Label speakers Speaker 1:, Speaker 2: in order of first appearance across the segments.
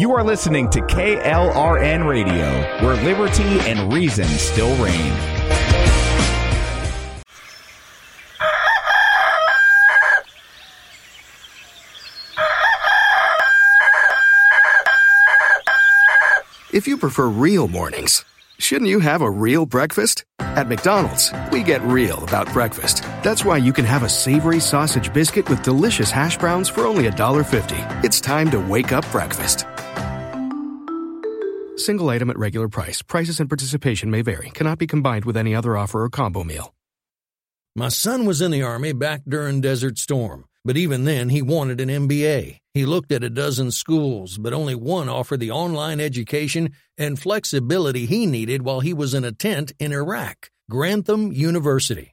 Speaker 1: You are listening to KLRN Radio, where liberty and reason still reign.
Speaker 2: If you prefer real mornings, shouldn't you have a real breakfast? At McDonald's, we get real about breakfast. That's why you can have a savory sausage biscuit with delicious hash browns for only $1.50. It's time to wake up breakfast. Single item at regular price. Prices and participation may vary. Cannot be combined with any other offer or combo meal.
Speaker 3: My son was in the Army back during Desert Storm, but even then he wanted an MBA. He looked at a dozen schools, but only one offered the online education and flexibility he needed while he was in a tent in Iraq Grantham University.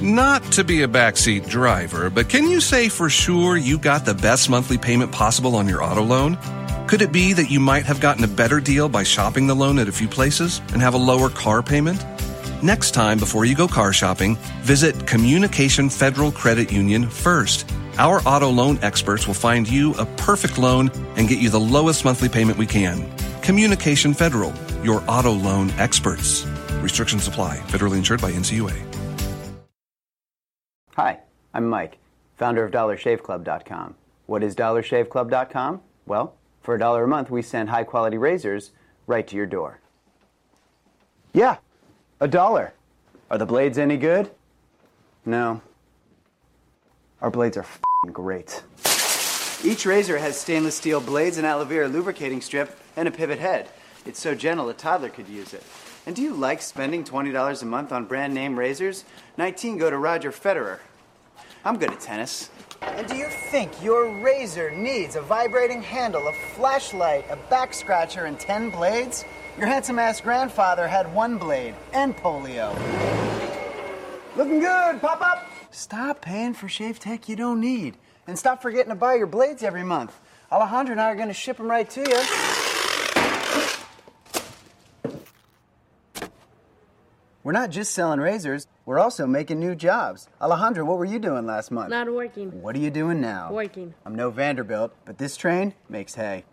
Speaker 4: Not to be a backseat driver, but can you say for sure you got the best monthly payment possible on your auto loan? Could it be that you might have gotten a better deal by shopping the loan at a few places and have a lower car payment? Next time before you go car shopping, visit Communication Federal Credit Union first. Our auto loan experts will find you a perfect loan and get you the lowest monthly payment we can. Communication Federal, your auto loan experts. Restrictions apply. Federally insured by NCUA.
Speaker 5: Hi, I'm Mike, founder of DollarShaveClub.com. What is DollarShaveClub.com? Well, for a dollar a month, we send high quality razors right to your door. Yeah, a dollar. Are the blades any good? No. Our blades are great. Each razor has stainless steel blades, an aloe vera lubricating strip, and a pivot head. It's so gentle a toddler could use it. And do you like spending $20 a month on brand name razors? 19 go to Roger Federer. I'm good at tennis. And do you think your razor needs a vibrating handle, a flashlight, a back scratcher, and 10 blades? Your handsome ass grandfather had one blade and polio. Looking good, pop up! Stop paying for shave tech you don't need. And stop forgetting to buy your blades every month. Alejandro and I are going to ship them right to you. We're not just selling razors, we're also making new jobs. Alejandro, what were you doing last month?
Speaker 6: Not working.
Speaker 5: What are you doing now?
Speaker 6: Working.
Speaker 5: I'm no Vanderbilt, but this train makes hay.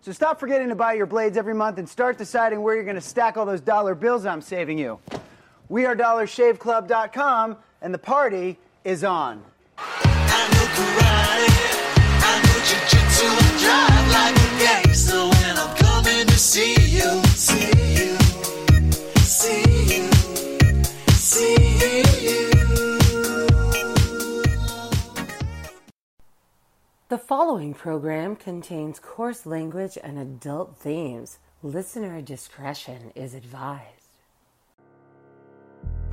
Speaker 5: So stop forgetting to buy your blades every month and start deciding where you're going to stack all those dollar bills I'm saving you. We are DollarShaveClub.com, and the party is on.
Speaker 7: The following program contains coarse language and adult themes. Listener discretion is advised.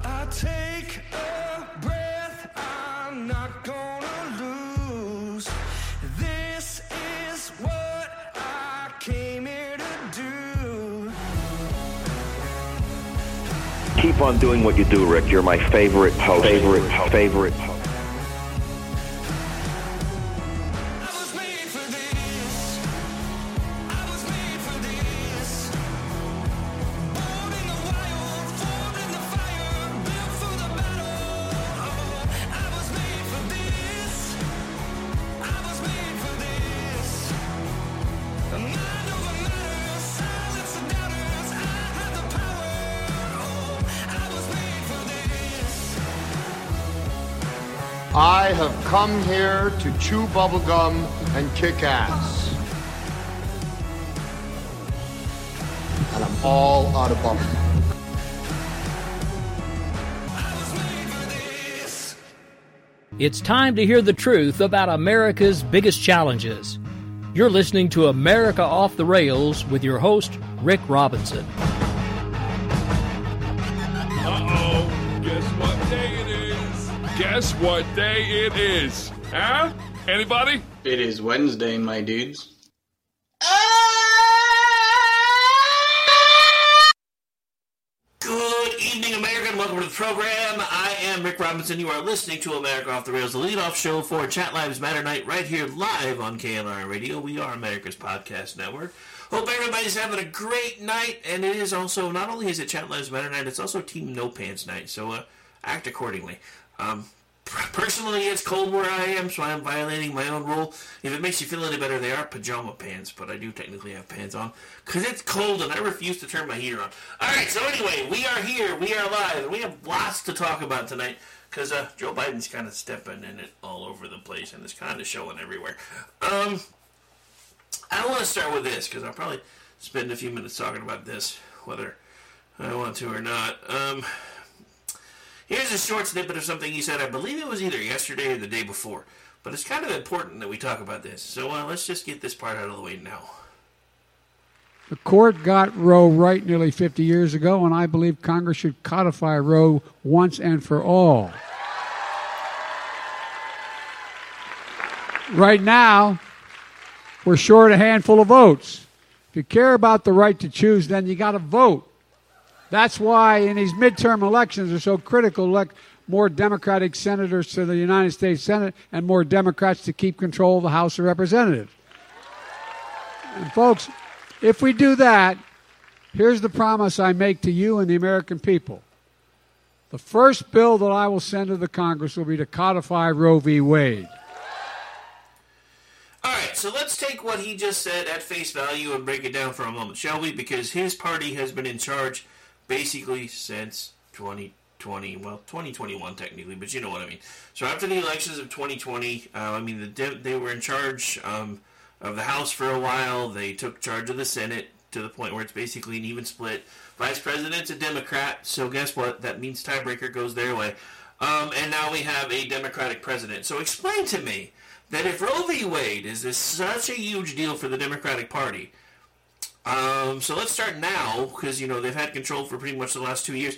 Speaker 8: I take a breath, I'm not gonna lose. This is what I came here to do.
Speaker 9: Keep on doing what you do, Rick. You're my favorite host. Favorite, host. favorite. host.
Speaker 10: I have come here to chew bubblegum and kick ass. And I'm all out of bubblegum.
Speaker 11: It's time to hear the truth about America's biggest challenges. You're listening to America Off the Rails with your host, Rick Robinson.
Speaker 12: Guess what day it is? Huh? Anybody?
Speaker 13: It is Wednesday, my dudes.
Speaker 14: Good evening, America, and welcome to the program. I am Rick Robinson. You are listening to America Off the Rails, the lead-off show for Chat Lives Matter Night, right here live on KLRN Radio. We are America's podcast network. Hope everybody's having a great night, and it is also not only is it Chat Lives Matter Night, it's also Team No Pants Night. So uh, act accordingly. Um, Personally, it's cold where I am, so I am violating my own rule. If it makes you feel any better, they are pajama pants, but I do technically have pants on because it's cold and I refuse to turn my heater on. All right, so anyway, we are here, we are live, and we have lots to talk about tonight because uh, Joe Biden's kind of stepping in it all over the place and it's kind of showing everywhere. Um, I want to start with this because I'll probably spend a few minutes talking about this, whether I want to or not. Um, Here's a short snippet of something he said. I believe it was either yesterday or the day before. But it's kind of important that we talk about this. So uh, let's just get this part out of the way now.
Speaker 15: The court got Roe right nearly 50 years ago, and I believe Congress should codify Roe once and for all. Right now, we're short a handful of votes. If you care about the right to choose, then you got to vote. That's why in these midterm elections are so critical. Elect more Democratic senators to the United States Senate and more Democrats to keep control of the House of Representatives. And folks, if we do that, here's the promise I make to you and the American people. The first bill that I will send to the Congress will be to codify Roe v. Wade.
Speaker 14: All right, so let's take what he just said at face value and break it down for a moment, shall we? Because his party has been in charge basically since 2020, well, 2021 technically, but you know what I mean. So after the elections of 2020, uh, I mean, the they were in charge um, of the House for a while. They took charge of the Senate to the point where it's basically an even split. Vice President's a Democrat, so guess what? That means tiebreaker goes their way. Um, and now we have a Democratic president. So explain to me that if Roe v. Wade is this such a huge deal for the Democratic Party, um, so let's start now because you know they've had control for pretty much the last two years.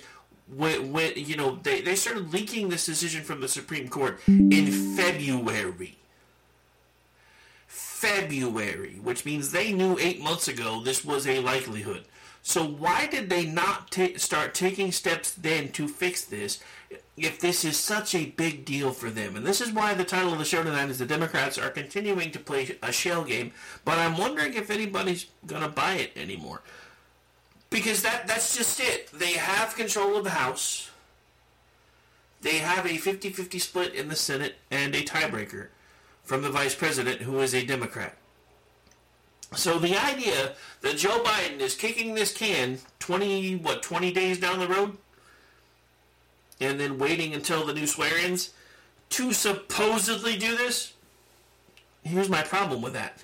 Speaker 14: When, when you know they, they started leaking this decision from the Supreme Court in February. February, which means they knew eight months ago this was a likelihood. So why did they not ta start taking steps then to fix this if this is such a big deal for them? And this is why the title of the show tonight is The Democrats Are Continuing to Play a Shell Game, but I'm wondering if anybody's going to buy it anymore. Because that that's just it. They have control of the House. They have a 50-50 split in the Senate and a tiebreaker from the vice president who is a Democrat. So the idea that Joe Biden is kicking this can 20 what 20 days down the road and then waiting until the new swear-ins to supposedly do this here's my problem with that.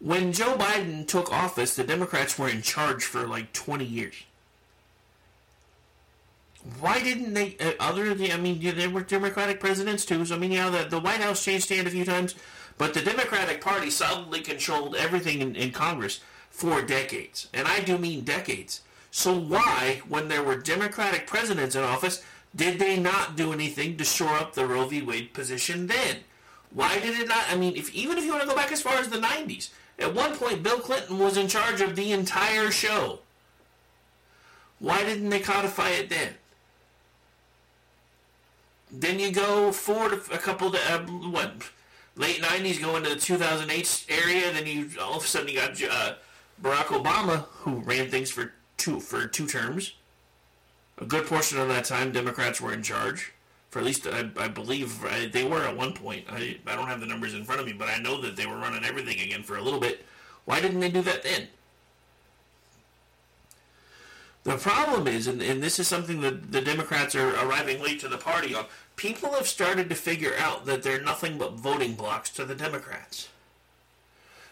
Speaker 14: When Joe Biden took office, the Democrats were in charge for like 20 years. Why didn't they? Uh, other than I mean, there were Democratic presidents too. So I mean, yeah, the, the White House changed hand a few times, but the Democratic Party solidly controlled everything in, in Congress for decades, and I do mean decades. So why, when there were Democratic presidents in office, did they not do anything to shore up the Roe v. Wade position then? Why did it not? I mean, if even if you want to go back as far as the '90s, at one point Bill Clinton was in charge of the entire show. Why didn't they codify it then? Then you go forward a couple to uh, what late '90s, go into the 2008 area. Then you all of a sudden you got uh, Barack Obama, who ran things for two for two terms. A good portion of that time, Democrats were in charge. For at least I, I believe I, they were at one point. I, I don't have the numbers in front of me, but I know that they were running everything again for a little bit. Why didn't they do that then? The problem is, and, and this is something that the Democrats are arriving late to the party on, people have started to figure out that they're nothing but voting blocks to the Democrats.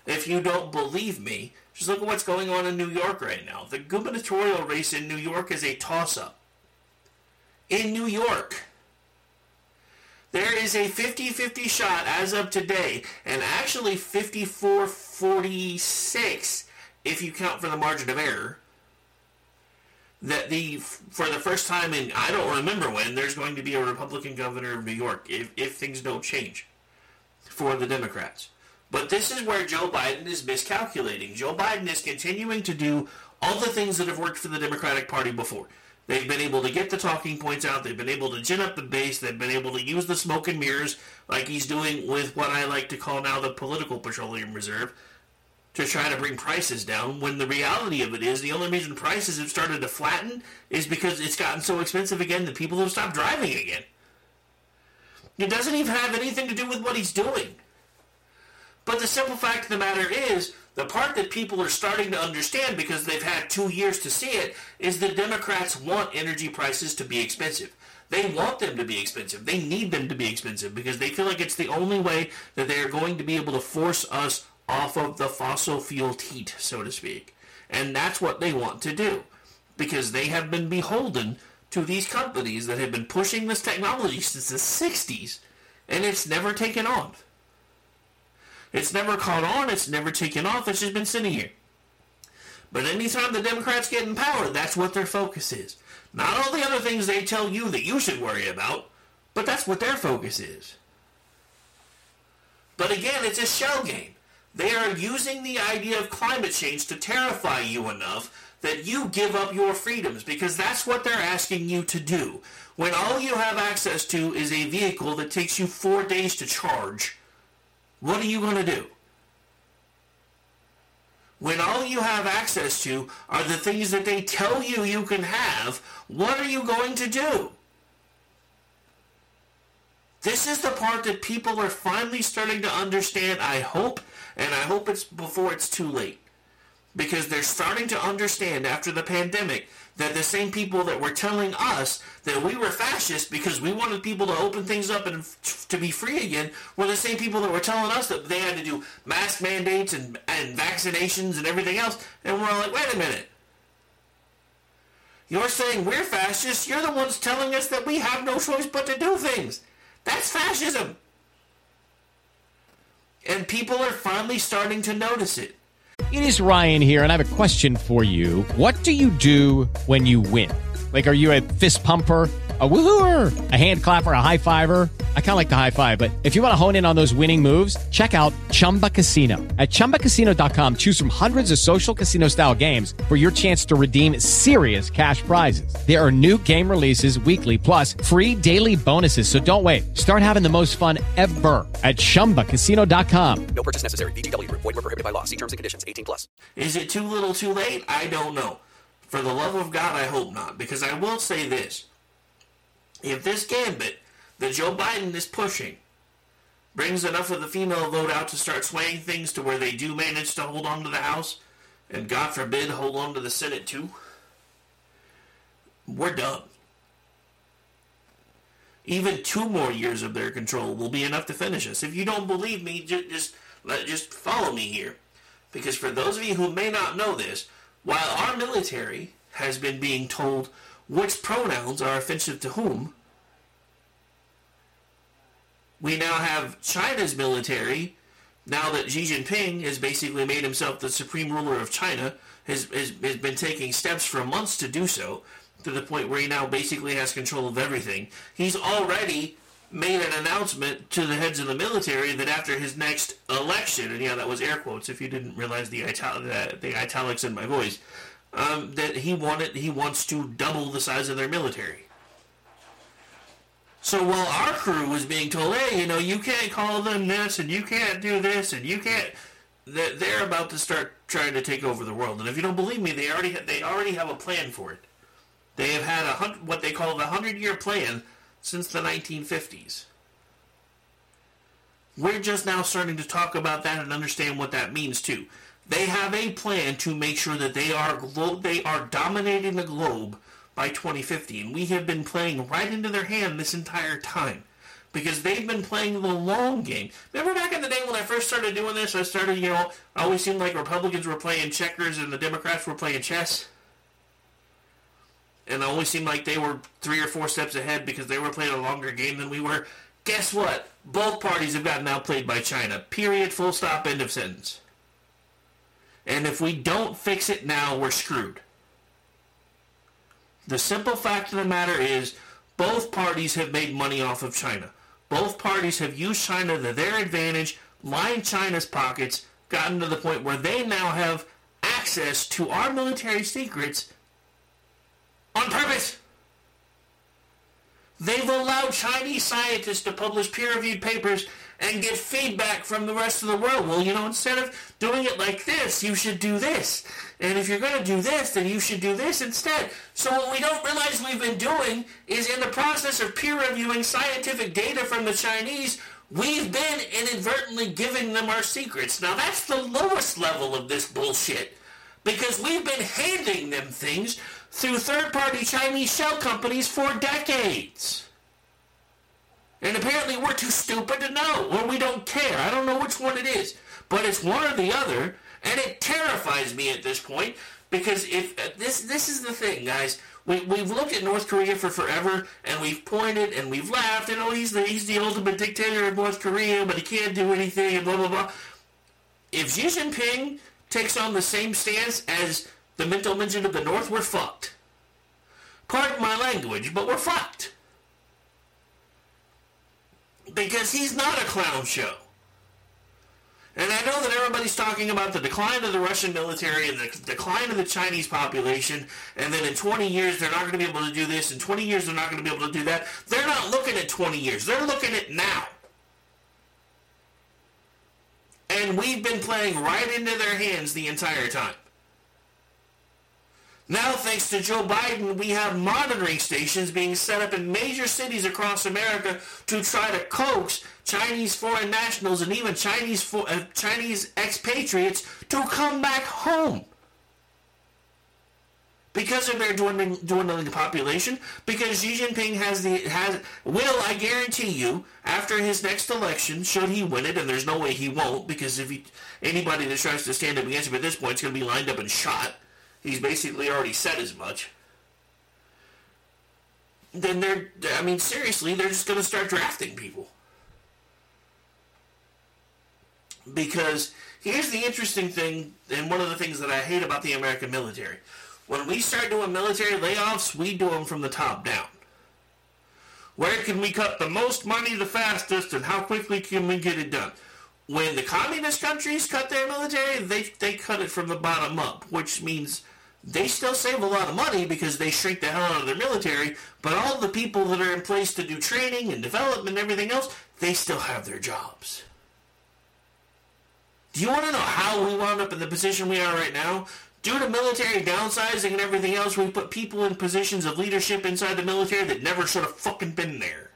Speaker 14: If you don't believe me, just look at what's going on in New York right now. The gubernatorial race in New York is a toss up. In New York, there is a 50 50 shot as of today, and actually 54 46 if you count for the margin of error that the for the first time in I don't remember when there's going to be a Republican governor of New York if, if things don't change for the Democrats. But this is where Joe Biden is miscalculating. Joe Biden is continuing to do all the things that have worked for the Democratic Party before. They've been able to get the talking points out. They've been able to gin up the base. They've been able to use the smoke and mirrors like he's doing with what I like to call now the political petroleum reserve to try to bring prices down when the reality of it is the only reason prices have started to flatten is because it's gotten so expensive again that people have stopped driving again. It doesn't even have anything to do with what he's doing. But the simple fact of the matter is, the part that people are starting to understand because they've had two years to see it is the Democrats want energy prices to be expensive. They want them to be expensive. They need them to be expensive because they feel like it's the only way that they are going to be able to force us off of the fossil fuel teat, so to speak. And that's what they want to do because they have been beholden to these companies that have been pushing this technology since the 60s and it's never taken off. It's never caught on, it's never taken off, it's just been sitting here. But anytime the Democrats get in power, that's what their focus is. Not all the other things they tell you that you should worry about, but that's what their focus is. But again, it's a shell game. They are using the idea of climate change to terrify you enough that you give up your freedoms because that's what they're asking you to do. When all you have access to is a vehicle that takes you four days to charge, what are you going to do? When all you have access to are the things that they tell you you can have, what are you going to do? This is the part that people are finally starting to understand, I hope, and I hope it's before it's too late. Because they're starting to understand after the pandemic that the same people that were telling us that we were fascist because we wanted people to open things up and f- to be free again were the same people that were telling us that they had to do mask mandates and, and vaccinations and everything else. And we're like, wait a minute. You're saying we're fascists. You're the ones telling us that we have no choice but to do things. That's fascism. And people are finally starting to notice it.
Speaker 16: It is Ryan here, and I have a question for you. What do you do when you win? Like, are you a fist pumper? A woohooer, a hand clapper, a high fiver. I kind of like the high five, but if you want to hone in on those winning moves, check out Chumba Casino. At ChumbaCasino.com, choose from hundreds of social casino style games for your chance to redeem serious cash prizes. There are new game releases weekly, plus free daily bonuses. So don't wait. Start having the most fun ever at ChumbaCasino.com.
Speaker 17: No purchase necessary. VGW Group. Void were prohibited by law. See terms and conditions. 18 plus.
Speaker 14: Is it too little too late? I don't know. For the love of God, I hope not. Because I will say this. If this gambit that Joe Biden is pushing brings enough of the female vote out to start swaying things to where they do manage to hold on to the House, and God forbid hold on to the Senate too, we're done. Even two more years of their control will be enough to finish us. If you don't believe me, ju- just let, just follow me here. Because for those of you who may not know this, while our military has been being told which pronouns are offensive to whom, we now have China's military, now that Xi Jinping has basically made himself the supreme ruler of China, has, has, has been taking steps for months to do so, to the point where he now basically has control of everything. He's already made an announcement to the heads of the military that after his next election, and yeah, that was air quotes if you didn't realize the, ital- the, the italics in my voice, um, that he wanted he wants to double the size of their military. So while our crew was being told, hey, you know, you can't call them this, and you can't do this, and you can't, they're about to start trying to take over the world. And if you don't believe me, they already they already have a plan for it. They have had a what they call the hundred year plan since the 1950s. We're just now starting to talk about that and understand what that means too. They have a plan to make sure that they are glo- they are dominating the globe by 2050, and we have been playing right into their hand this entire time because they've been playing the long game. Remember back in the day when I first started doing this, I started, you know, I always seemed like Republicans were playing checkers and the Democrats were playing chess. And it always seemed like they were three or four steps ahead because they were playing a longer game than we were. Guess what? Both parties have gotten outplayed by China. Period, full stop, end of sentence. And if we don't fix it now, we're screwed. The simple fact of the matter is, both parties have made money off of China. Both parties have used China to their advantage, lined China's pockets, gotten to the point where they now have access to our military secrets on purpose. They've allowed Chinese scientists to publish peer-reviewed papers and get feedback from the rest of the world. Well, you know, instead of doing it like this, you should do this. And if you're going to do this, then you should do this instead. So what we don't realize we've been doing is in the process of peer reviewing scientific data from the Chinese, we've been inadvertently giving them our secrets. Now that's the lowest level of this bullshit. Because we've been handing them things through third-party Chinese shell companies for decades. And apparently we're too stupid to know, or we don't care. I don't know which one it is. But it's one or the other, and it terrifies me at this point, because if uh, this this is the thing, guys. We, we've looked at North Korea for forever, and we've pointed and we've laughed, and oh, he's the, he's the ultimate dictator of North Korea, but he can't do anything, and blah, blah, blah. If Xi Jinping takes on the same stance as the mental midget of the North, we're fucked. Pardon my language, but we're fucked. Because he's not a clown show. And I know that everybody's talking about the decline of the Russian military and the decline of the Chinese population, and then in 20 years they're not going to be able to do this, in 20 years they're not going to be able to do that. They're not looking at 20 years, they're looking at now. And And we've been playing right into their hands the entire time. Now, thanks to Joe Biden, we have monitoring stations being set up in major cities across America to try to coax Chinese foreign nationals and even Chinese uh, Chinese expatriates to come back home. Because of their dwindling, dwindling population, because Xi Jinping has the has will I guarantee you after his next election, should he win it, and there's no way he won't, because if he, anybody that tries to stand up against him at this point is going to be lined up and shot. He's basically already said as much. Then they're, I mean, seriously, they're just going to start drafting people. Because here's the interesting thing, and one of the things that I hate about the American military. When we start doing military layoffs, we do them from the top down. Where can we cut the most money the fastest, and how quickly can we get it done? When the communist countries cut their military, they, they cut it from the bottom up, which means they still save a lot of money because they shrink the hell out of their military, but all the people that are in place to do training and development and everything else, they still have their jobs. Do you want to know how we wound up in the position we are right now? Due to military downsizing and everything else, we put people in positions of leadership inside the military that never should have fucking been there.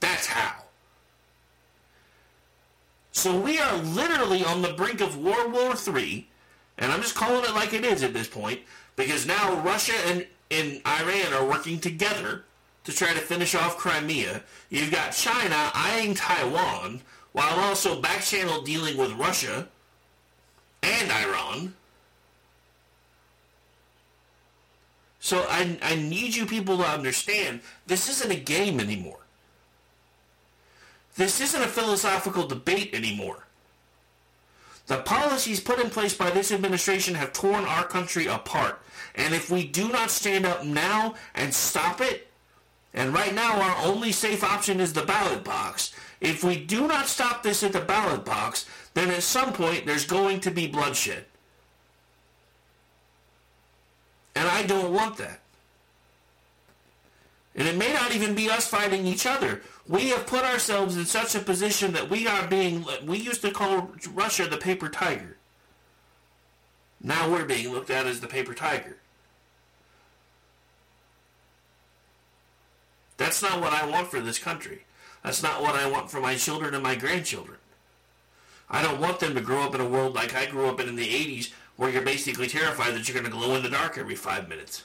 Speaker 14: That's how. So we are literally on the brink of World War III, and I'm just calling it like it is at this point, because now Russia and, and Iran are working together to try to finish off Crimea. You've got China eyeing Taiwan, while also backchannel dealing with Russia and Iran. So I, I need you people to understand this isn't a game anymore. This isn't a philosophical debate anymore. The policies put in place by this administration have torn our country apart. And if we do not stand up now and stop it, and right now our only safe option is the ballot box, if we do not stop this at the ballot box, then at some point there's going to be bloodshed. And I don't want that. And it may not even be us fighting each other. We have put ourselves in such a position that we are being, we used to call Russia the paper tiger. Now we're being looked at as the paper tiger. That's not what I want for this country. That's not what I want for my children and my grandchildren. I don't want them to grow up in a world like I grew up in in the 80s where you're basically terrified that you're going to glow in the dark every five minutes.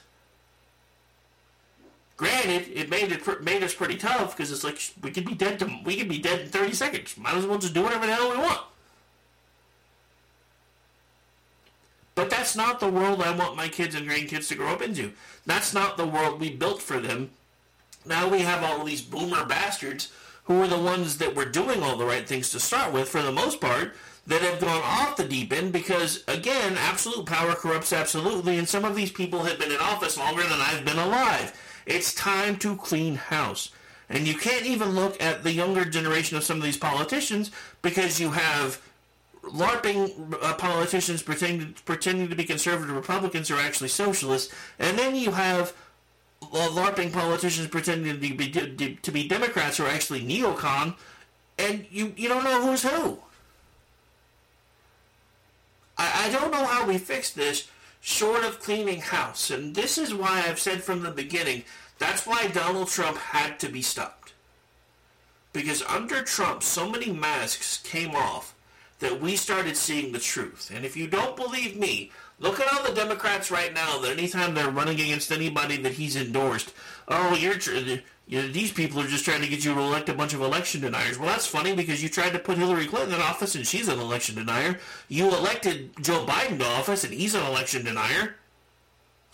Speaker 14: Granted, it made it made us pretty tough because it's like we could be dead to, we could be dead in 30 seconds. Might as well just do whatever the hell we want. But that's not the world I want my kids and grandkids to grow up into. That's not the world we built for them. Now we have all these boomer bastards who are the ones that were doing all the right things to start with for the most part that have gone off the deep end because again absolute power corrupts absolutely and some of these people have been in office longer than I've been alive it's time to clean house and you can't even look at the younger generation of some of these politicians because you have LARPing uh, politicians pretending, pretending to be conservative Republicans who are actually socialists and then you have LARPing politicians pretending to be, to be Democrats who are actually neocon, and you, you don't know who's who. I, I don't know how we fix this short of cleaning house, and this is why I've said from the beginning that's why Donald Trump had to be stopped. Because under Trump, so many masks came off that we started seeing the truth. And if you don't believe me, Look at all the Democrats right now that anytime they're running against anybody that he's endorsed, oh, you're you know, these people are just trying to get you to elect a bunch of election deniers. Well, that's funny because you tried to put Hillary Clinton in office and she's an election denier. You elected Joe Biden to office and he's an election denier.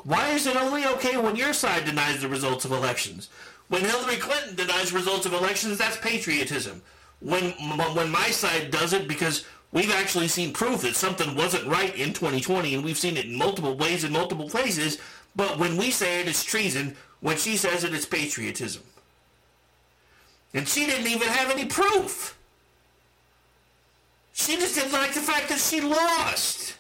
Speaker 14: Why is it only okay when your side denies the results of elections? When Hillary Clinton denies results of elections, that's patriotism. When when my side does it because We've actually seen proof that something wasn't right in 2020, and we've seen it in multiple ways in multiple places. But when we say it, it's treason. When she says it, it's patriotism. And she didn't even have any proof. She just didn't like the fact that she lost.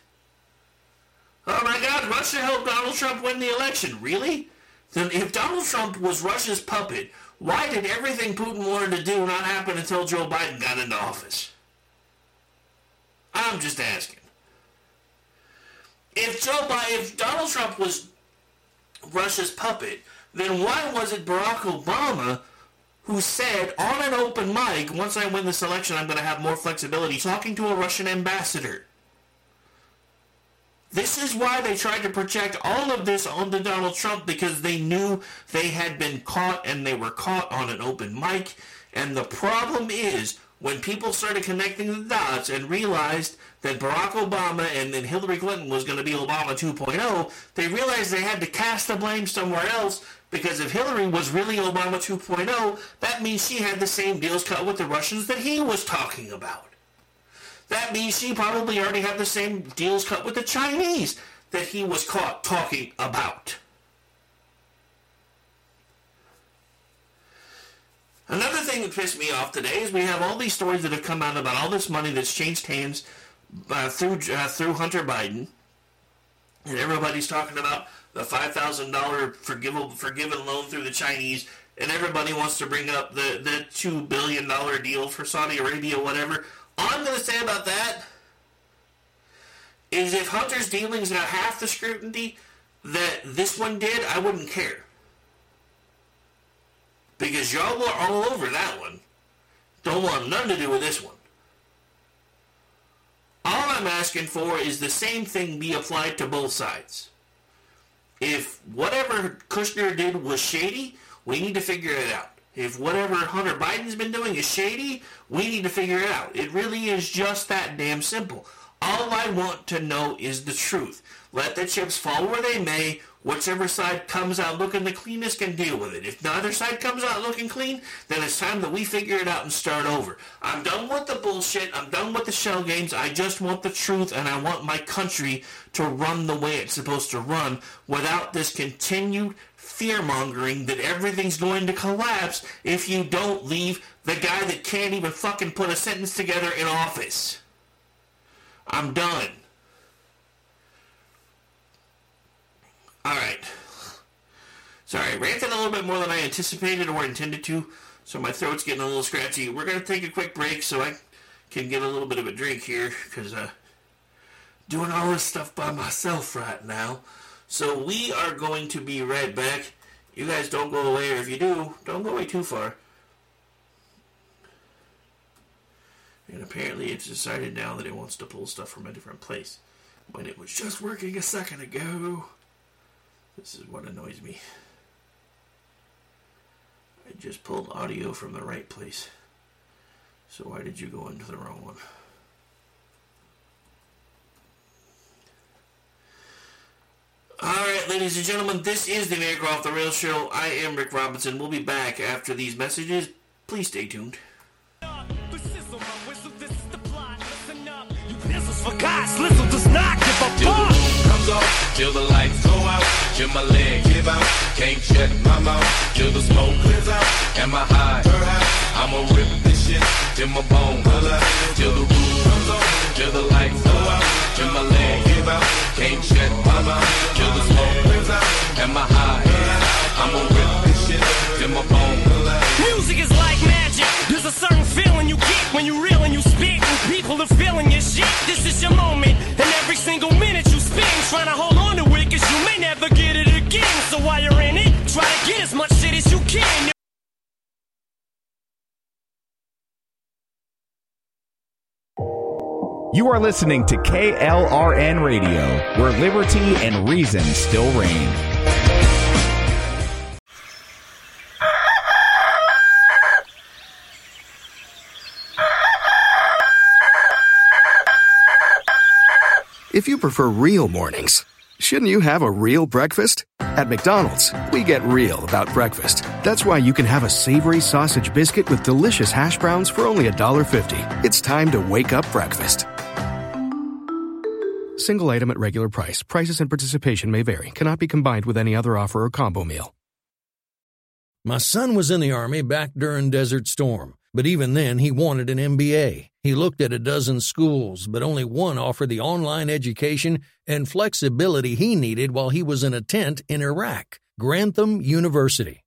Speaker 14: Oh my God, Russia helped Donald Trump win the election. Really? then if Donald Trump was Russia's puppet, why did everything Putin wanted to do not happen until Joe Biden got into office? I'm just asking. If Joe Biden, if Donald Trump was Russia's puppet, then why was it Barack Obama who said on an open mic, once I win this election, I'm going to have more flexibility, talking to a Russian ambassador? This is why they tried to project all of this onto Donald Trump because they knew they had been caught and they were caught on an open mic. And the problem is when people started connecting the dots and realized that Barack Obama and then Hillary Clinton was going to be Obama 2.0, they realized they had to cast the blame somewhere else because if Hillary was really Obama 2.0, that means she had the same deals cut with the Russians that he was talking about. That means she probably already had the same deals cut with the Chinese that he was caught talking about. Another thing that pissed me off today is we have all these stories that have come out about all this money that's changed hands uh, through uh, through Hunter Biden, and everybody's talking about the five thousand dollar forgivable forgiven loan through the Chinese, and everybody wants to bring up the the two billion dollar deal for Saudi Arabia, whatever. All I'm going to say about that is if Hunter's dealings got half the scrutiny that this one did, I wouldn't care. Because y'all were all over that one. Don't want nothing to do with this one. All I'm asking for is the same thing be applied to both sides. If whatever Kushner did was shady, we need to figure it out. If whatever Hunter Biden's been doing is shady, we need to figure it out. It really is just that damn simple. All I want to know is the truth. Let the chips fall where they may. Whichever side comes out looking the cleanest can deal with it. If neither side comes out looking clean, then it's time that we figure it out and start over. I'm done with the bullshit. I'm done with the shell games. I just want the truth and I want my country to run the way it's supposed to run without this continued fear mongering that everything's going to collapse if you don't leave the guy that can't even fucking put a sentence together in office. I'm done. Alright. Sorry, ranted a little bit more than I anticipated or intended to, so my throat's getting a little scratchy. We're going to take a quick break so I can get a little bit of a drink here, because uh, doing all this stuff by myself right now. So we are going to be right back. You guys don't go away, or if you do, don't go away too far. And apparently it's decided now that it wants to pull stuff from a different place. When it was just working a second ago. This is what annoys me. I just pulled audio from the right place. So why did you go into the wrong one? Alright, ladies and gentlemen, this is the America Off the Rail show. I am Rick Robinson. We'll be back after these messages. Please stay tuned.
Speaker 8: For does not give a fuck.
Speaker 6: Comes off, till the lights go out, till my leg give out, can't shut my mouth, till the smoke clears out, and my high, I'ma rip this shit, till my bone
Speaker 1: are listening to KLRN Radio, where liberty and reason still reign.
Speaker 2: If you prefer real mornings, shouldn't you have a real breakfast? At McDonald's, we get real about breakfast. That's why you can have a savory sausage biscuit with delicious hash browns for only $1.50. It's time to wake up breakfast. Single item at regular price. Prices and participation may vary. Cannot be combined with any other offer or combo meal.
Speaker 3: My son was in the Army back during Desert Storm, but even then he wanted an MBA. He looked at a dozen schools, but only one offered the online education and flexibility he needed while he was in a tent in Iraq. Grantham University.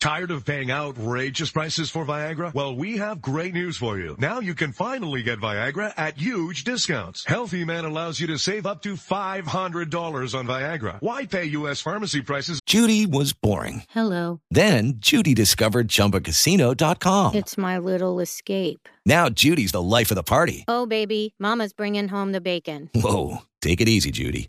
Speaker 18: Tired of paying outrageous prices for Viagra? Well, we have great news for you. Now you can finally get Viagra at huge discounts. Healthy Man allows you to save up to $500 on Viagra. Why pay U.S. pharmacy prices?
Speaker 19: Judy was boring.
Speaker 20: Hello.
Speaker 19: Then Judy discovered ChumbaCasino.com.
Speaker 20: It's my little escape.
Speaker 19: Now Judy's the life of the party.
Speaker 20: Oh, baby, mama's bringing home the bacon.
Speaker 19: Whoa, take it easy, Judy.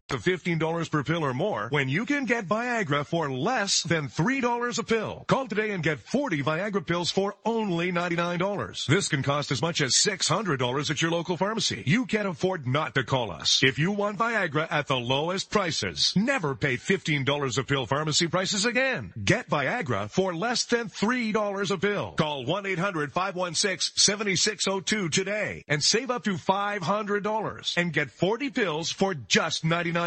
Speaker 18: To $15 per pill or more when you can get Viagra for less than $3 a pill. Call today and get 40 Viagra pills for only $99. This can cost as much as $600 at your local pharmacy. You can't afford not to call us. If you want Viagra at the lowest prices, never pay $15 a pill pharmacy prices again. Get Viagra for less than $3 a pill. Call 1-800-516-7602 today and save up to $500 and get 40 pills for just $99.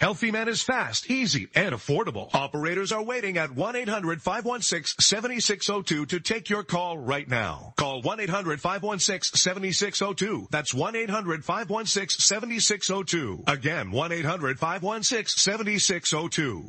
Speaker 18: Healthy Man is fast, easy, and affordable. Operators are waiting at 1-800-516-7602 to take your call right now. Call 1-800-516-7602. That's 1-800-516-7602. Again, 1-800-516-7602.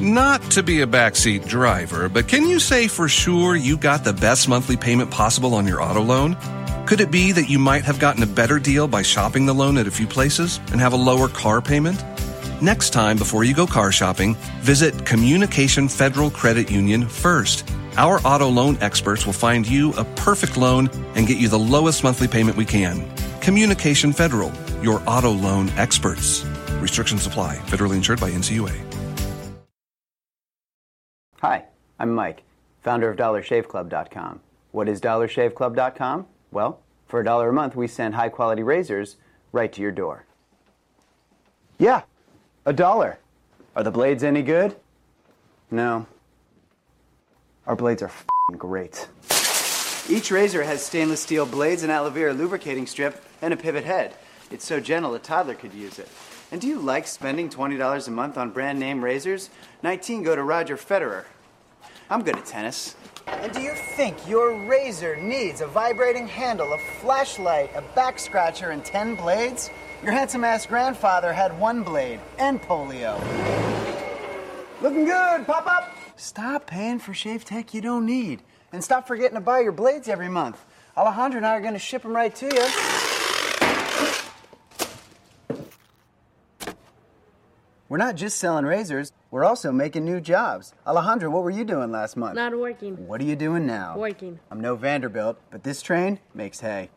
Speaker 4: Not to be a backseat driver, but can you say for sure you got the best monthly payment possible on your auto loan? Could it be that you might have gotten a better deal by shopping the loan at a few places and have a lower car payment? Next time, before you go car shopping, visit Communication Federal Credit Union first. Our auto loan experts will find you a perfect loan and get you the lowest monthly payment we can. Communication Federal, your auto loan experts. Restrictions apply. Federally insured by NCUA.
Speaker 5: Hi, I'm Mike, founder of DollarShaveClub.com. What is DollarShaveClub.com? Well, for a dollar a month, we send high quality razors right to your door. Yeah, a dollar. Are the blades any good? No. Our blades are great. Each razor has stainless steel blades, an aloe vera lubricating strip, and a pivot head. It's so gentle a toddler could use it. And do you like spending $20 a month on brand name razors? 19 go to Roger Federer. I'm good at tennis. And do you think your razor needs a vibrating handle, a flashlight, a back scratcher, and 10 blades? Your handsome ass grandfather had one blade and polio. Looking good, pop up! Stop paying for shave tech you don't need. And stop forgetting to buy your blades every month. Alejandro and I are going to ship them right to you. We're not just selling razors, we're also making new jobs. Alejandro, what were you doing last month?
Speaker 21: Not working.
Speaker 5: What are you doing now?
Speaker 21: Working.
Speaker 5: I'm no Vanderbilt, but this train makes hay.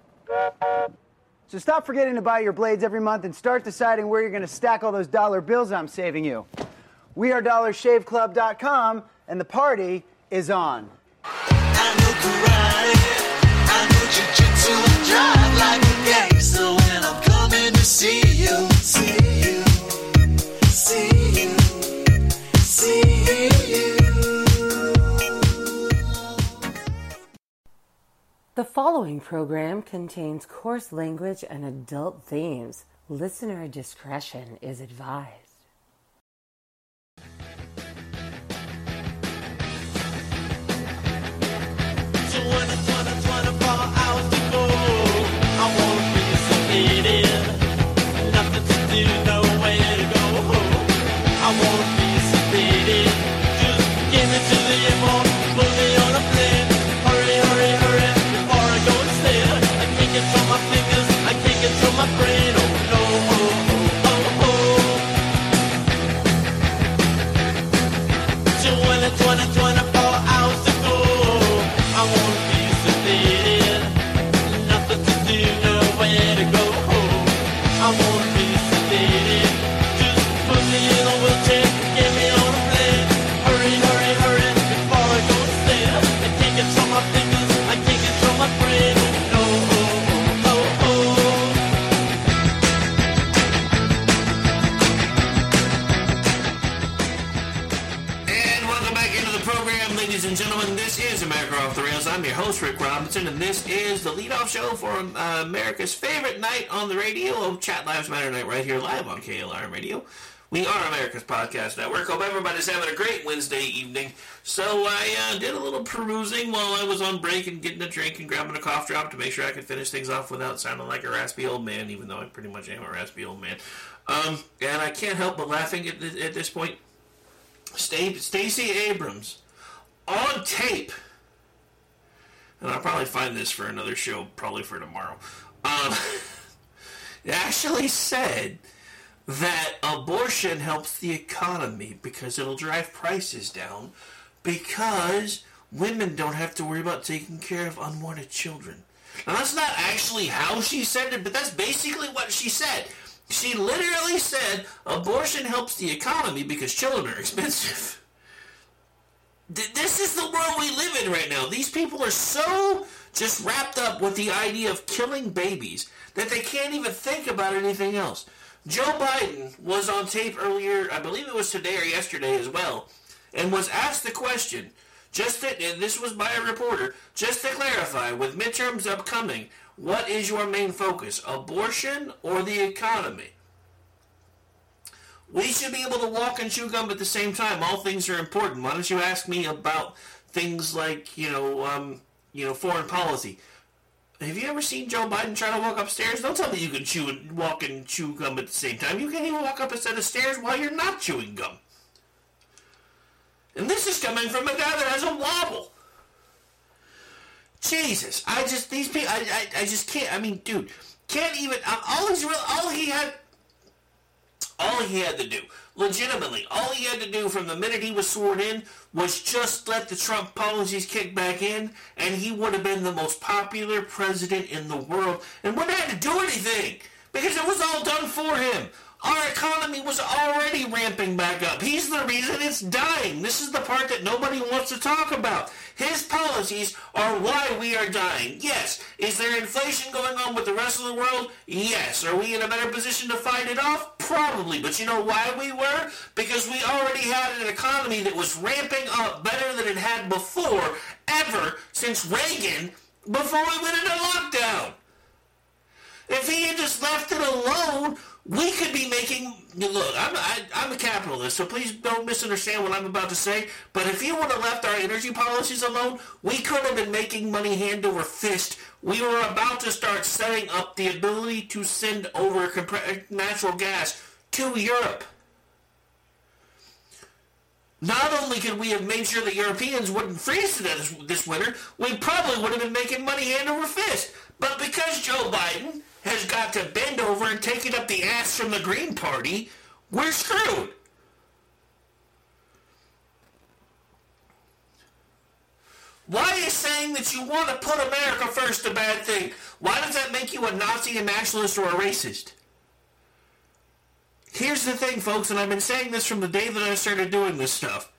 Speaker 5: So stop forgetting to buy your blades every month and start deciding where you're going to stack all those dollar bills I'm saving you. We are DollarShaveClub.com, and the party is on.
Speaker 6: drive like a gangster when I'm coming to see you, see you,
Speaker 22: The following program contains coarse language and adult themes. Listener discretion is advised.
Speaker 14: Chat Lives Matter Night, right here live on KLRN Radio. We are America's podcast network. Hope everybody's having a great Wednesday evening. So I uh, did a little perusing while I was on break and getting a drink and grabbing a cough drop to make sure I could finish things off without sounding like a raspy old man, even though I pretty much am a raspy old man. Um, and I can't help but laughing at, th- at this point. Sta- Stacey Abrams on tape, and I'll probably find this for another show, probably for tomorrow. Um, actually said that abortion helps the economy because it'll drive prices down because women don't have to worry about taking care of unwanted children. Now, that's not actually how she said it, but that's basically what she said. She literally said abortion helps the economy because children are expensive. This is the world we live in right now. These people are so just wrapped up with the idea of killing babies that they can't even think about anything else. Joe Biden was on tape earlier, I believe it was today or yesterday as well, and was asked the question, just to, and this was by a reporter, just to clarify, with midterms upcoming, what is your main focus, abortion or the economy? We should be able to walk and chew gum at the same time. All things are important. Why don't you ask me about things like, you know, um, you know, foreign policy? Have you ever seen Joe Biden try to walk upstairs? Don't tell me you can chew and walk and chew gum at the same time. You can't even walk up a set of stairs while you're not chewing gum. And this is coming from a guy that has a wobble. Jesus, I just these people, I, I, I just can't. I mean, dude, can't even. All he's real, all he had, all he had to do, legitimately, all he had to do from the minute he was sworn in was just let the Trump policies kick back in, and he would have been the most popular president in the world, and wouldn't have had to do anything because it was all done for him. Our economy was already ramping back up. He's the reason it's dying. This is the part that nobody wants to talk about. His policies are why we are dying. Yes. Is there inflation going on with the rest of the world? Yes. Are we in a better position to fight it off? Probably. But you know why we were? Because we already had an economy that was ramping up better than it had before, ever since Reagan, before we went into lockdown. If he had just left it alone, we could be making. Look, I'm I, I'm a capitalist, so please don't misunderstand what I'm about to say. But if you would have left our energy policies alone, we could have been making money hand over fist. We were about to start setting up the ability to send over compre- natural gas to Europe. Not only could we have made sure that Europeans wouldn't freeze to death this, this winter, we probably would have been making money hand over fist. But because Joe Biden has got to bend over and take it up the ass from the Green Party, we're screwed. Why is saying that you want to put America first a bad thing? Why does that make you a Nazi, a nationalist, or a racist? Here's the thing, folks, and I've been saying this from the day that I started doing this stuff.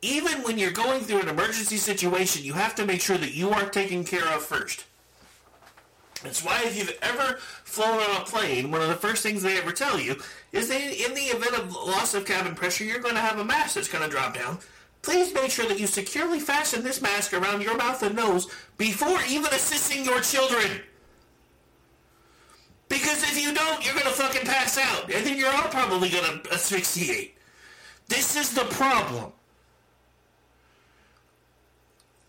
Speaker 14: Even when you're going through an emergency situation, you have to make sure that you are taken care of first. That's why if you've ever flown on a plane, one of the first things they ever tell you is that in the event of loss of cabin pressure, you're going to have a mask that's going to drop down. Please make sure that you securely fasten this mask around your mouth and nose before even assisting your children. Because if you don't, you're going to fucking pass out. And then you're all probably going to asphyxiate. This is the problem.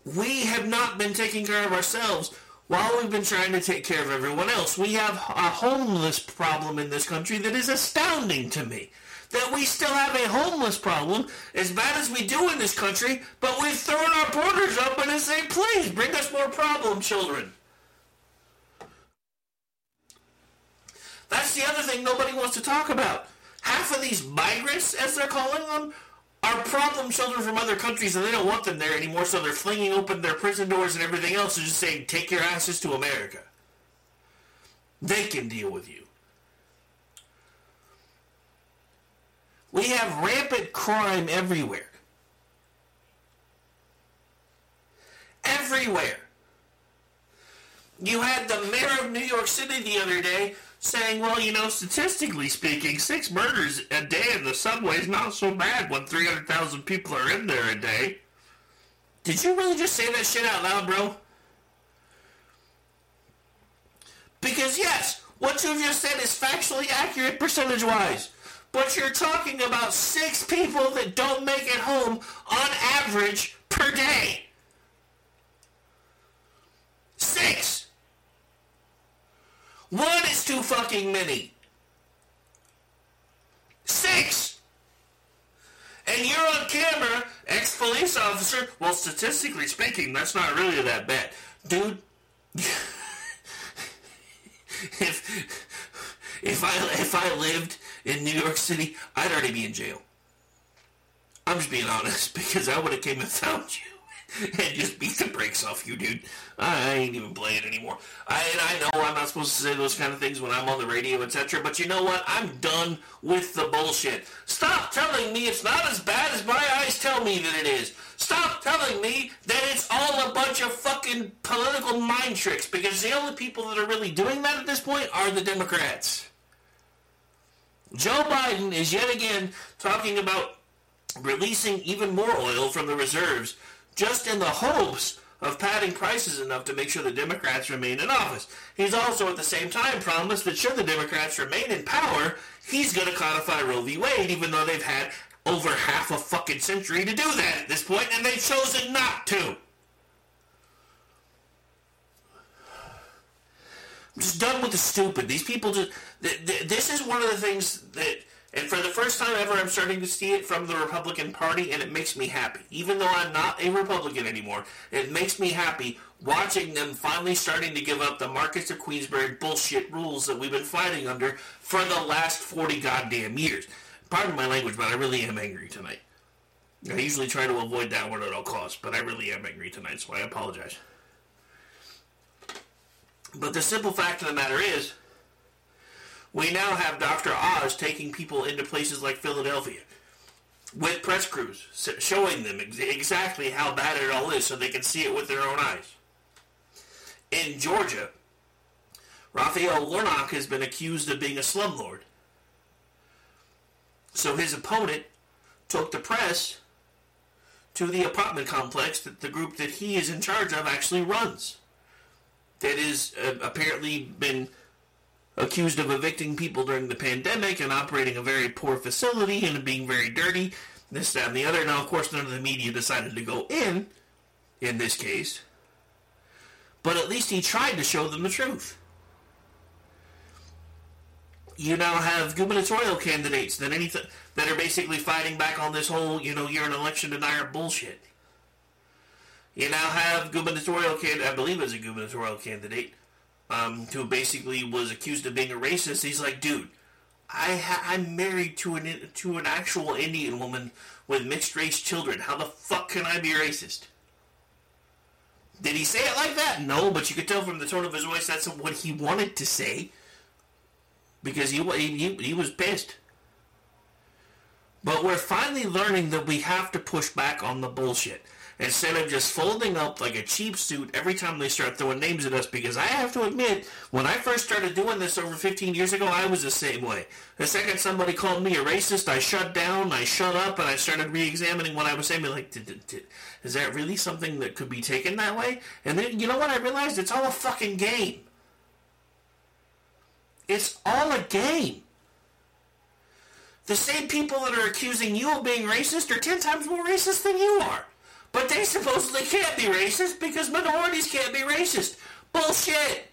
Speaker 14: We have not been taking care of ourselves while we've been trying to take care of everyone else. We have a homeless problem in this country that is astounding to me. That we still have a homeless problem, as bad as we do in this country, but we've thrown our borders up and say, please bring us more problem, children. That's the other thing nobody wants to talk about. Half of these migrants, as they're calling them, are problem children from other countries and they don't want them there anymore, so they're flinging open their prison doors and everything else and just saying, take your asses to America. They can deal with you. We have rampant crime everywhere. Everywhere. You had the mayor of New York City the other day saying, well, you know, statistically speaking, six murders a day in the subway is not so bad when 300,000 people are in there a day. Did you really just say that shit out loud, bro? Because, yes, what you've just said is factually accurate percentage wise. But you're talking about six people that don't make it home on average per day. Six! One is too fucking many. Six! And you're on camera, ex police officer. Well, statistically speaking, that's not really that bad. Dude, if, if, I, if I lived in New York City, I'd already be in jail. I'm just being honest because I would have came and found you and just beat the brakes off you, dude. I ain't even playing anymore. I, and I know I'm not supposed to say those kind of things when I'm on the radio, etc. But you know what? I'm done with the bullshit. Stop telling me it's not as bad as my eyes tell me that it is. Stop telling me that it's all a bunch of fucking political mind tricks because the only people that are really doing that at this point are the Democrats. Joe Biden is yet again talking about releasing even more oil from the reserves just in the hopes of padding prices enough to make sure the Democrats remain in office. He's also at the same time promised that should the Democrats remain in power, he's going to codify Roe v. Wade, even though they've had over half a fucking century to do that at this point, and they've chosen not to. I'm just done with the stupid. These people just. Th- th- this is one of the things that and for the first time ever, I'm starting to see it from the Republican Party, and it makes me happy. Even though I'm not a Republican anymore, it makes me happy watching them finally starting to give up the Marcus of Queensberry bullshit rules that we've been fighting under for the last 40 goddamn years. Pardon my language, but I really am angry tonight. I usually try to avoid that one at all costs, but I really am angry tonight, so I apologize. But the simple fact of the matter is, we now have Dr. Oz taking people into places like Philadelphia with press crews, showing them ex- exactly how bad it all is so they can see it with their own eyes. In Georgia, Raphael Warnock has been accused of being a slumlord. So his opponent took the press to the apartment complex that the group that he is in charge of actually runs. That uh, apparently been accused of evicting people during the pandemic and operating a very poor facility and being very dirty, this, that, and the other. Now, of course, none of the media decided to go in, in this case, but at least he tried to show them the truth. You now have gubernatorial candidates that anything that are basically fighting back on this whole, you know, you're an election denier bullshit. You now have gubernatorial candidate, I believe it's a gubernatorial candidate, um, who basically was accused of being a racist. He's like, dude, I ha- I'm married to an to an actual Indian woman with mixed race children. How the fuck can I be racist? Did he say it like that? No, but you could tell from the tone of his voice that's what he wanted to say. Because he, he, he was pissed. But we're finally learning that we have to push back on the bullshit. Instead of just folding up like a cheap suit every time they start throwing names at us, because I have to admit, when I first started doing this over 15 years ago, I was the same way. The second somebody called me a racist, I shut down, I shut up, and I started re-examining what I was saying. Like, is that really something that could be taken that way? And then, you know what? I realized it's all a fucking game. It's all a game. The same people that are accusing you of being racist are ten times more racist than you are. They supposedly can't be racist because minorities can't be racist. Bullshit!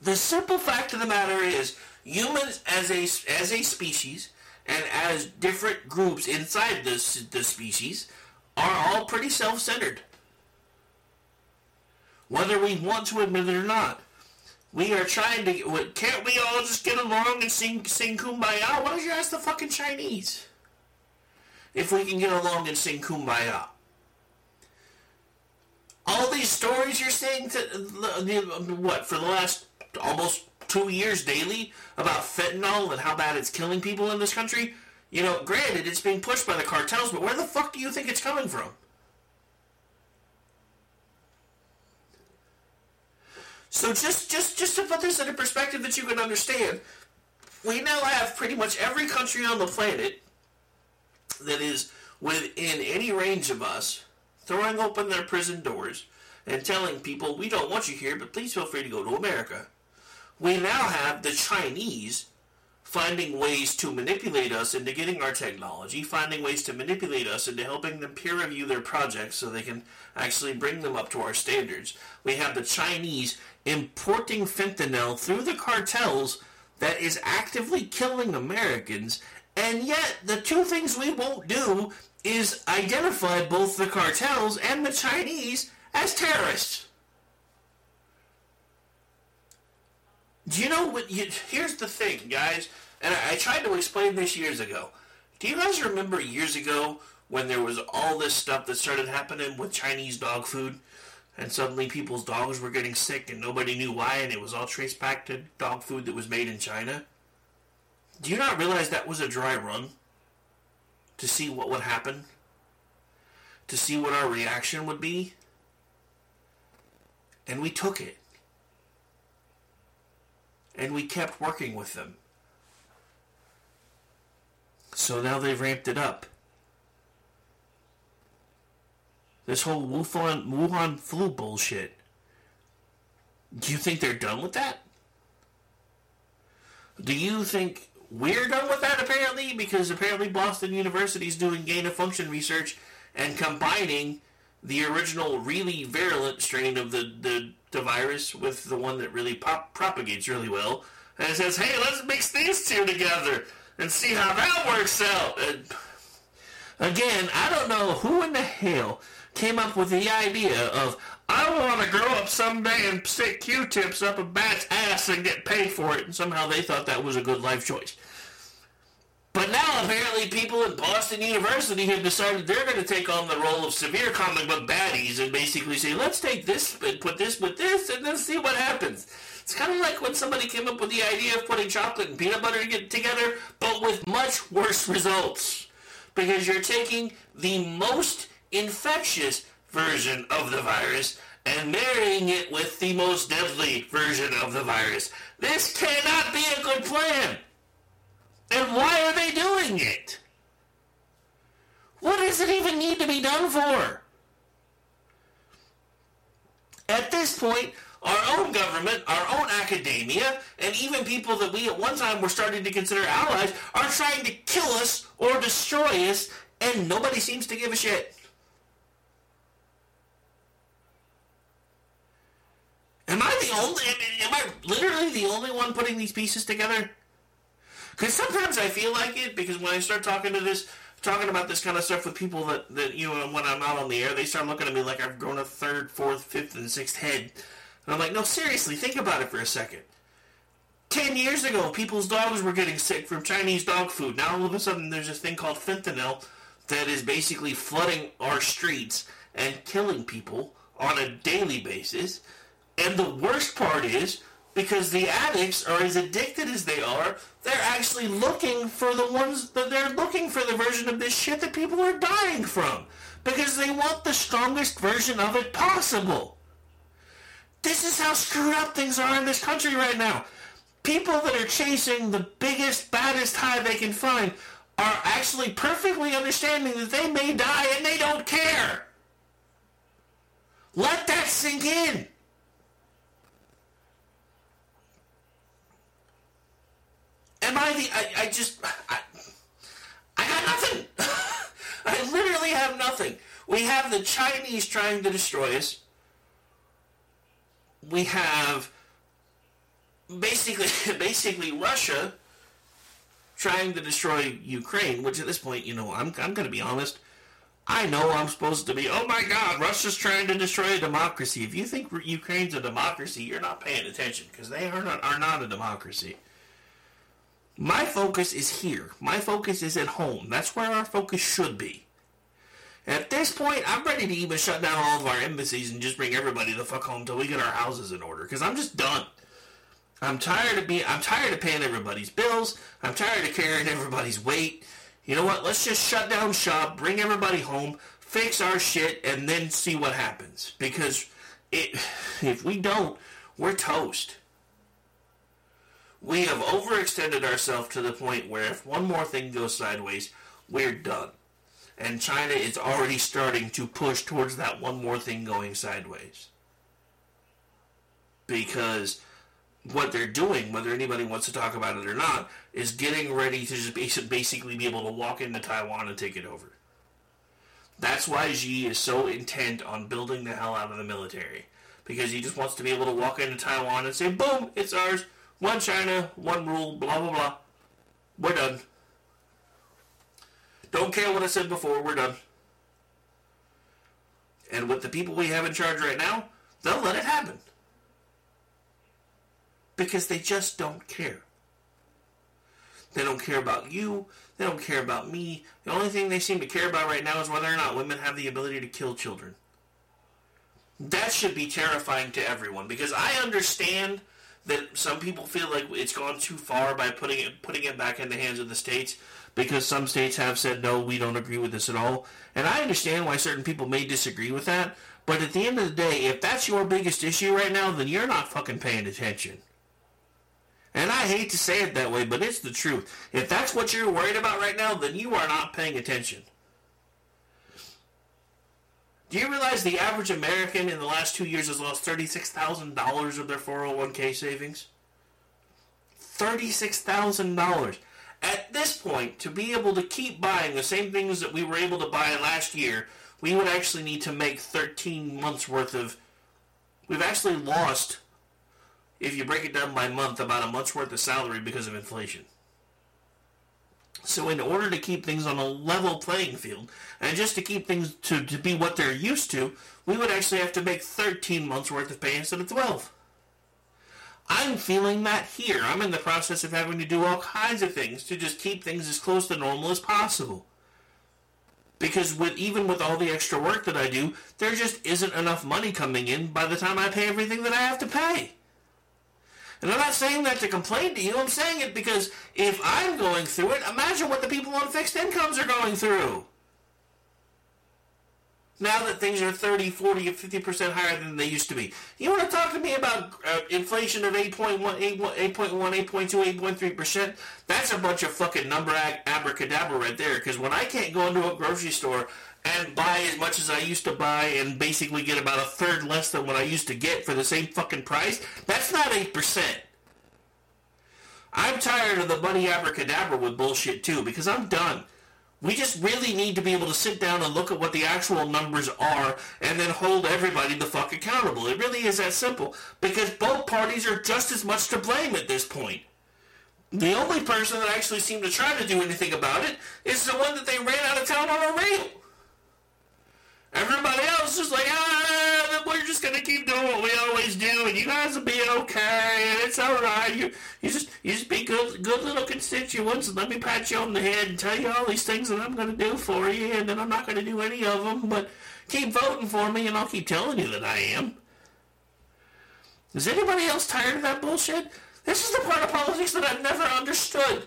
Speaker 14: The simple fact of the matter is, humans as a, as a species and as different groups inside the, the species are all pretty self-centered. Whether we want to admit it or not. We are trying to. Can't we all just get along and sing sing kumbaya? Why don't you ask the fucking Chinese? If we can get along and sing kumbaya. All these stories you're saying to what for the last almost two years daily about fentanyl and how bad it's killing people in this country. You know, granted, it's being pushed by the cartels, but where the fuck do you think it's coming from? So just just just to put this in a perspective that you can understand, we now have pretty much every country on the planet that is within any range of us throwing open their prison doors and telling people we don't want you here, but please feel free to go to America. We now have the Chinese finding ways to manipulate us into getting our technology, finding ways to manipulate us into helping them peer review their projects so they can actually bring them up to our standards. We have the Chinese importing fentanyl through the cartels that is actively killing Americans, and yet the two things we won't do is identify both the cartels and the Chinese as terrorists. Do you know what? You, here's the thing, guys, and I, I tried to explain this years ago. Do you guys remember years ago when there was all this stuff that started happening with Chinese dog food? and suddenly people's dogs were getting sick and nobody knew why and it was all traced back to dog food that was made in China? Do you not realize that was a dry run? To see what would happen? To see what our reaction would be? And we took it. And we kept working with them. So now they've ramped it up. This whole Wuhan, Wuhan flu bullshit. Do you think they're done with that? Do you think we're done with that apparently? Because apparently Boston University is doing gain of function research and combining the original really virulent strain of the, the, the virus with the one that really pop, propagates really well. And says, hey, let's mix these two together and see how that works out. And again, I don't know who in the hell came up with the idea of I want to grow up someday and stick Q-tips up a bat's ass and get paid for it, and somehow they thought that was a good life choice. But now apparently people at Boston University have decided they're going to take on the role of severe comic book baddies and basically say, let's take this and put this with this and then see what happens. It's kind of like when somebody came up with the idea of putting chocolate and peanut butter together, but with much worse results. Because you're taking the most infectious version of the virus and marrying it with the most deadly version of the virus. This cannot be a good plan. And why are they doing it? What does it even need to be done for? At this point, our own government, our own academia, and even people that we at one time were starting to consider allies are trying to kill us or destroy us, and nobody seems to give a shit. Am I the only? Am I literally the only one putting these pieces together? Because sometimes I feel like it. Because when I start talking to this, talking about this kind of stuff with people that that you know, when I'm out on the air, they start looking at me like I've grown a third, fourth, fifth, and sixth head. And I'm like, no, seriously, think about it for a second. Ten years ago, people's dogs were getting sick from Chinese dog food. Now all of a sudden, there's this thing called fentanyl that is basically flooding our streets and killing people on a daily basis. And the worst part is because the addicts are as addicted as they are, they're actually looking for the ones that they're looking for the version of this shit that people are dying from because they want the strongest version of it possible. This is how screwed up things are in this country right now. People that are chasing the biggest, baddest high they can find are actually perfectly understanding that they may die and they don't care. Let that sink in. Am I the. I, I just. I, I got nothing. I literally have nothing. We have the Chinese trying to destroy us. We have basically basically Russia trying to destroy Ukraine, which at this point, you know, I'm I'm going to be honest. I know I'm supposed to be, oh my God, Russia's trying to destroy a democracy. If you think Ukraine's a democracy, you're not paying attention because they are not, are not a democracy. My focus is here. My focus is at home. That's where our focus should be. At this point, I'm ready to even shut down all of our embassies and just bring everybody the fuck home till we get our houses in order. Because I'm just done. I'm tired of being. I'm tired of paying everybody's bills. I'm tired of carrying everybody's weight. You know what? Let's just shut down shop, bring everybody home, fix our shit, and then see what happens. Because it, if we don't, we're toast. We have overextended ourselves to the point where if one more thing goes sideways, we're done. And China is already starting to push towards that one more thing going sideways. Because what they're doing, whether anybody wants to talk about it or not, is getting ready to just basically be able to walk into Taiwan and take it over. That's why Xi is so intent on building the hell out of the military. Because he just wants to be able to walk into Taiwan and say, boom, it's ours. One China, one rule, blah, blah, blah. We're done. Don't care what I said before, we're done. And with the people we have in charge right now, they'll let it happen. Because they just don't care. They don't care about you. They don't care about me. The only thing they seem to care about right now is whether or not women have the ability to kill children. That should be terrifying to everyone because I understand that some people feel like it's gone too far by putting it putting it back in the hands of the states because some states have said no, we don't agree with this at all. And I understand why certain people may disagree with that, but at the end of the day, if that's your biggest issue right now, then you're not fucking paying attention. And I hate to say it that way, but it's the truth. If that's what you're worried about right now, then you are not paying attention. Do you realize the average American in the last two years has lost $36,000 of their 401k savings? $36,000. At this point, to be able to keep buying the same things that we were able to buy last year, we would actually need to make 13 months worth of. We've actually lost, if you break it down by month, about a month's worth of salary because of inflation. So, in order to keep things on a level playing field, and just to keep things to, to be what they're used to, we would actually have to make 13 months worth of pay instead of 12. I'm feeling that here. I'm in the process of having to do all kinds of things to just keep things as close to normal as possible. Because with even with all the extra work that I do, there just isn't enough money coming in by the time I pay everything that I have to pay. And I'm not saying that to complain to you. I'm saying it because if I'm going through it, imagine what the people on fixed incomes are going through. Now that things are 30, 40, or 50% higher than they used to be. You want to talk to me about uh, inflation of 8.1, 8.1, 8.2, 8.3%? That's a bunch of fucking number abracadabra right there. Because when I can't go into a grocery store and buy as much as I used to buy and basically get about a third less than what I used to get for the same fucking price, that's not 8%. I'm tired of the money abracadabra with bullshit too because I'm done. We just really need to be able to sit down and look at what the actual numbers are and then hold everybody the fuck accountable. It really is that simple because both parties are just as much to blame at this point. The only person that actually seemed to try to do anything about it is the one that they ran out of town on a rail. Everybody else is like, ah, we're just gonna keep doing what we always do, and you guys will be okay, and it's all right. You, you just, you just be good, good little constituents, and let me pat you on the head and tell you all these things that I'm to do for you, and then I'm not to do any of them, but keep voting for me, and I'll keep telling you that I am. Is anybody else tired of that bullshit? This is the part of politics that I've never understood.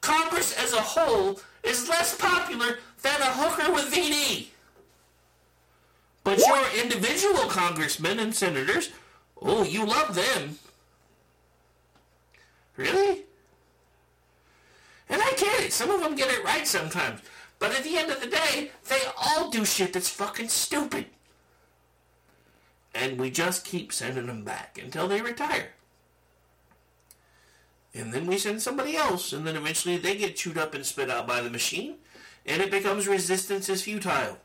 Speaker 14: Congress as a whole is less popular than a hooker with VD. But your individual congressmen and senators, oh, you love them. Really? And I get it. Some of them get it right sometimes. But at the end of the day, they all do shit that's fucking stupid. And we just keep sending them back until they retire. And then we send somebody else, and then eventually they get chewed up and spit out by the machine, and it becomes resistance is futile.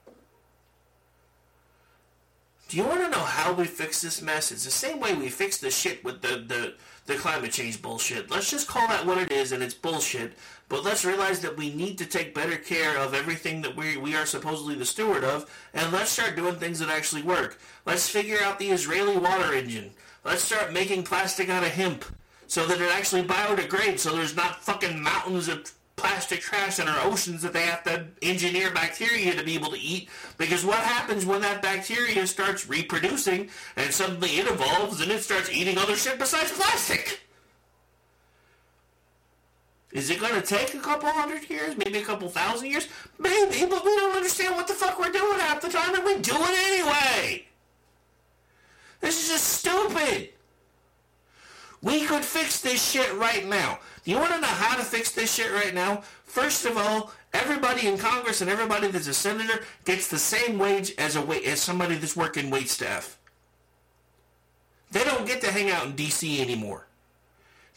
Speaker 14: Do you want to know how we fix this mess? It's the same way we fix the shit with the, the, the climate change bullshit. Let's just call that what it is, and it's bullshit. But let's realize that we need to take better care of everything that we, we are supposedly the steward of, and let's start doing things that actually work. Let's figure out the Israeli water engine. Let's start making plastic out of hemp so that it actually biodegrades, so there's not fucking mountains of plastic trash in our oceans that they have to engineer bacteria to be able to eat. Because what happens when that bacteria starts reproducing and suddenly it evolves and it starts eating other shit besides plastic? Is it going to take a couple hundred years, maybe a couple thousand years? Maybe, but we don't understand what the fuck we're doing half the time and we do it anyway. This is just stupid. We could fix this shit right now. You want to know how to fix this shit right now? First of all, everybody in Congress and everybody that's a senator gets the same wage as a as somebody that's working wait staff. They don't get to hang out in DC anymore.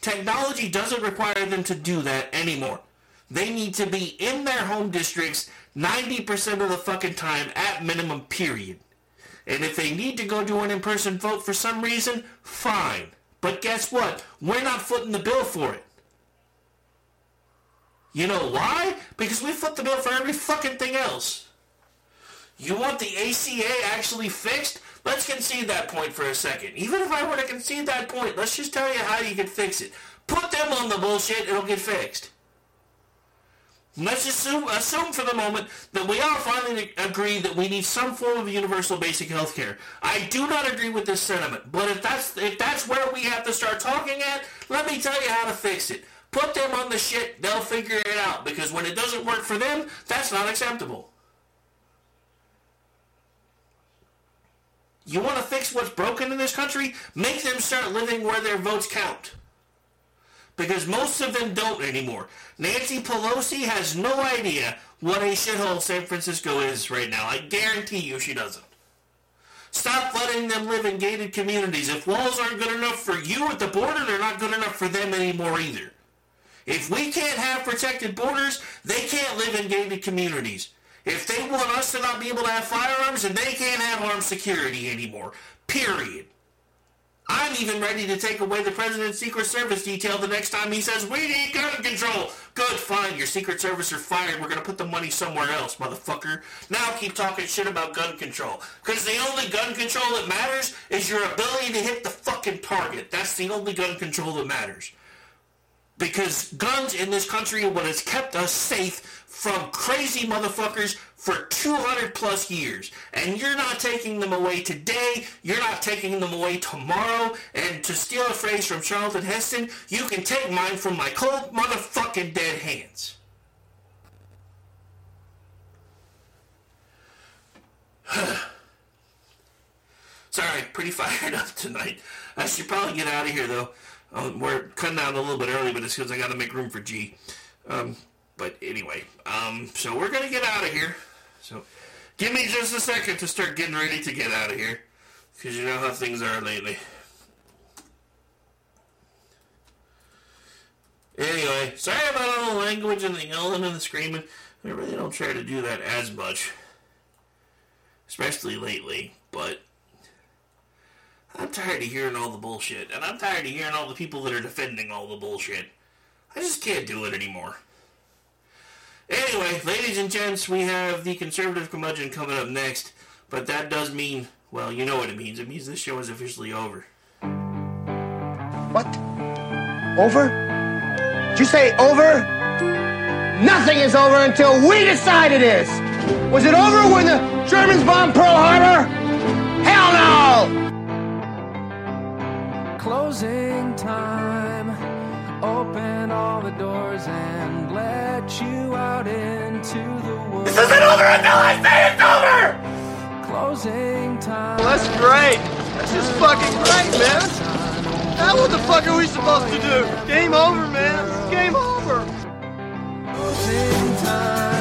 Speaker 14: Technology doesn't require them to do that anymore. They need to be in their home districts 90% of the fucking time at minimum period. And if they need to go do an in-person vote for some reason, fine. But guess what? We're not footing the bill for it. You know why? Because we foot the bill for every fucking thing else. You want the ACA actually fixed? Let's concede that point for a second. Even if I were to concede that point, let's just tell you how you can fix it. Put them on the bullshit, it'll get fixed. Let's assume, assume for the moment that we all finally agree that we need some form of universal basic health care. I do not agree with this sentiment, but if that's if that's where we have to start talking at, let me tell you how to fix it. Put them on the shit, they'll figure it out, because when it doesn't work for them, that's not acceptable. You want to fix what's broken in this country? Make them start living where their votes count because most of them don't anymore. Nancy Pelosi has no idea what a shithole San Francisco is right now. I guarantee you she doesn't. Stop letting them live in gated communities. If walls aren't good enough for you at the border, they're not good enough for them anymore either. If we can't have protected borders, they can't live in gated communities. If they want us to not be able to have firearms, then they can't have armed security anymore. Period. I'm even ready to take away the president's Secret Service detail the next time he says, we need gun control. Good, fine, your Secret Service are fired. We're going to put the money somewhere else, motherfucker. Now keep talking shit about gun control. Because the only gun control that matters is your ability to hit the fucking target. That's the only gun control that matters. Because guns in this country are what has kept us safe from crazy motherfuckers for 200 plus years. And you're not taking them away today. You're not taking them away tomorrow. And to steal a phrase from Charlton Heston, you can take mine from my cold motherfucking dead hands. Sorry, pretty fired up tonight. I should probably get out of here though. Um, we're cutting out a little bit early, but it's because I got to make room for G. Um, but anyway, um, so we're gonna get out of here. So give me just a second to start getting ready to get out of here, because you know how things are lately. Anyway, sorry about all the language and the yelling and the screaming. I really don't try to do that as much, especially lately. But I'm tired of hearing all the bullshit, and I'm tired of hearing all the people that are defending all the bullshit. I just can't do it anymore. Anyway, ladies and gents, we have the conservative curmudgeon coming up next, but that does mean, well, you know what it means. It means this show is officially over.
Speaker 23: What? Over? Did you say over? Nothing is over until we decide it is. Was it over when the Germans bombed Pearl Harbor? Hell no!
Speaker 9: Closing time. Open all the doors and let you out into the world.
Speaker 23: This isn't over until I say it's over!
Speaker 9: Closing time.
Speaker 24: Well, that's great. That's just fucking great, man. Now what the fuck are we supposed to do? Game over, man. Game over. Closing time.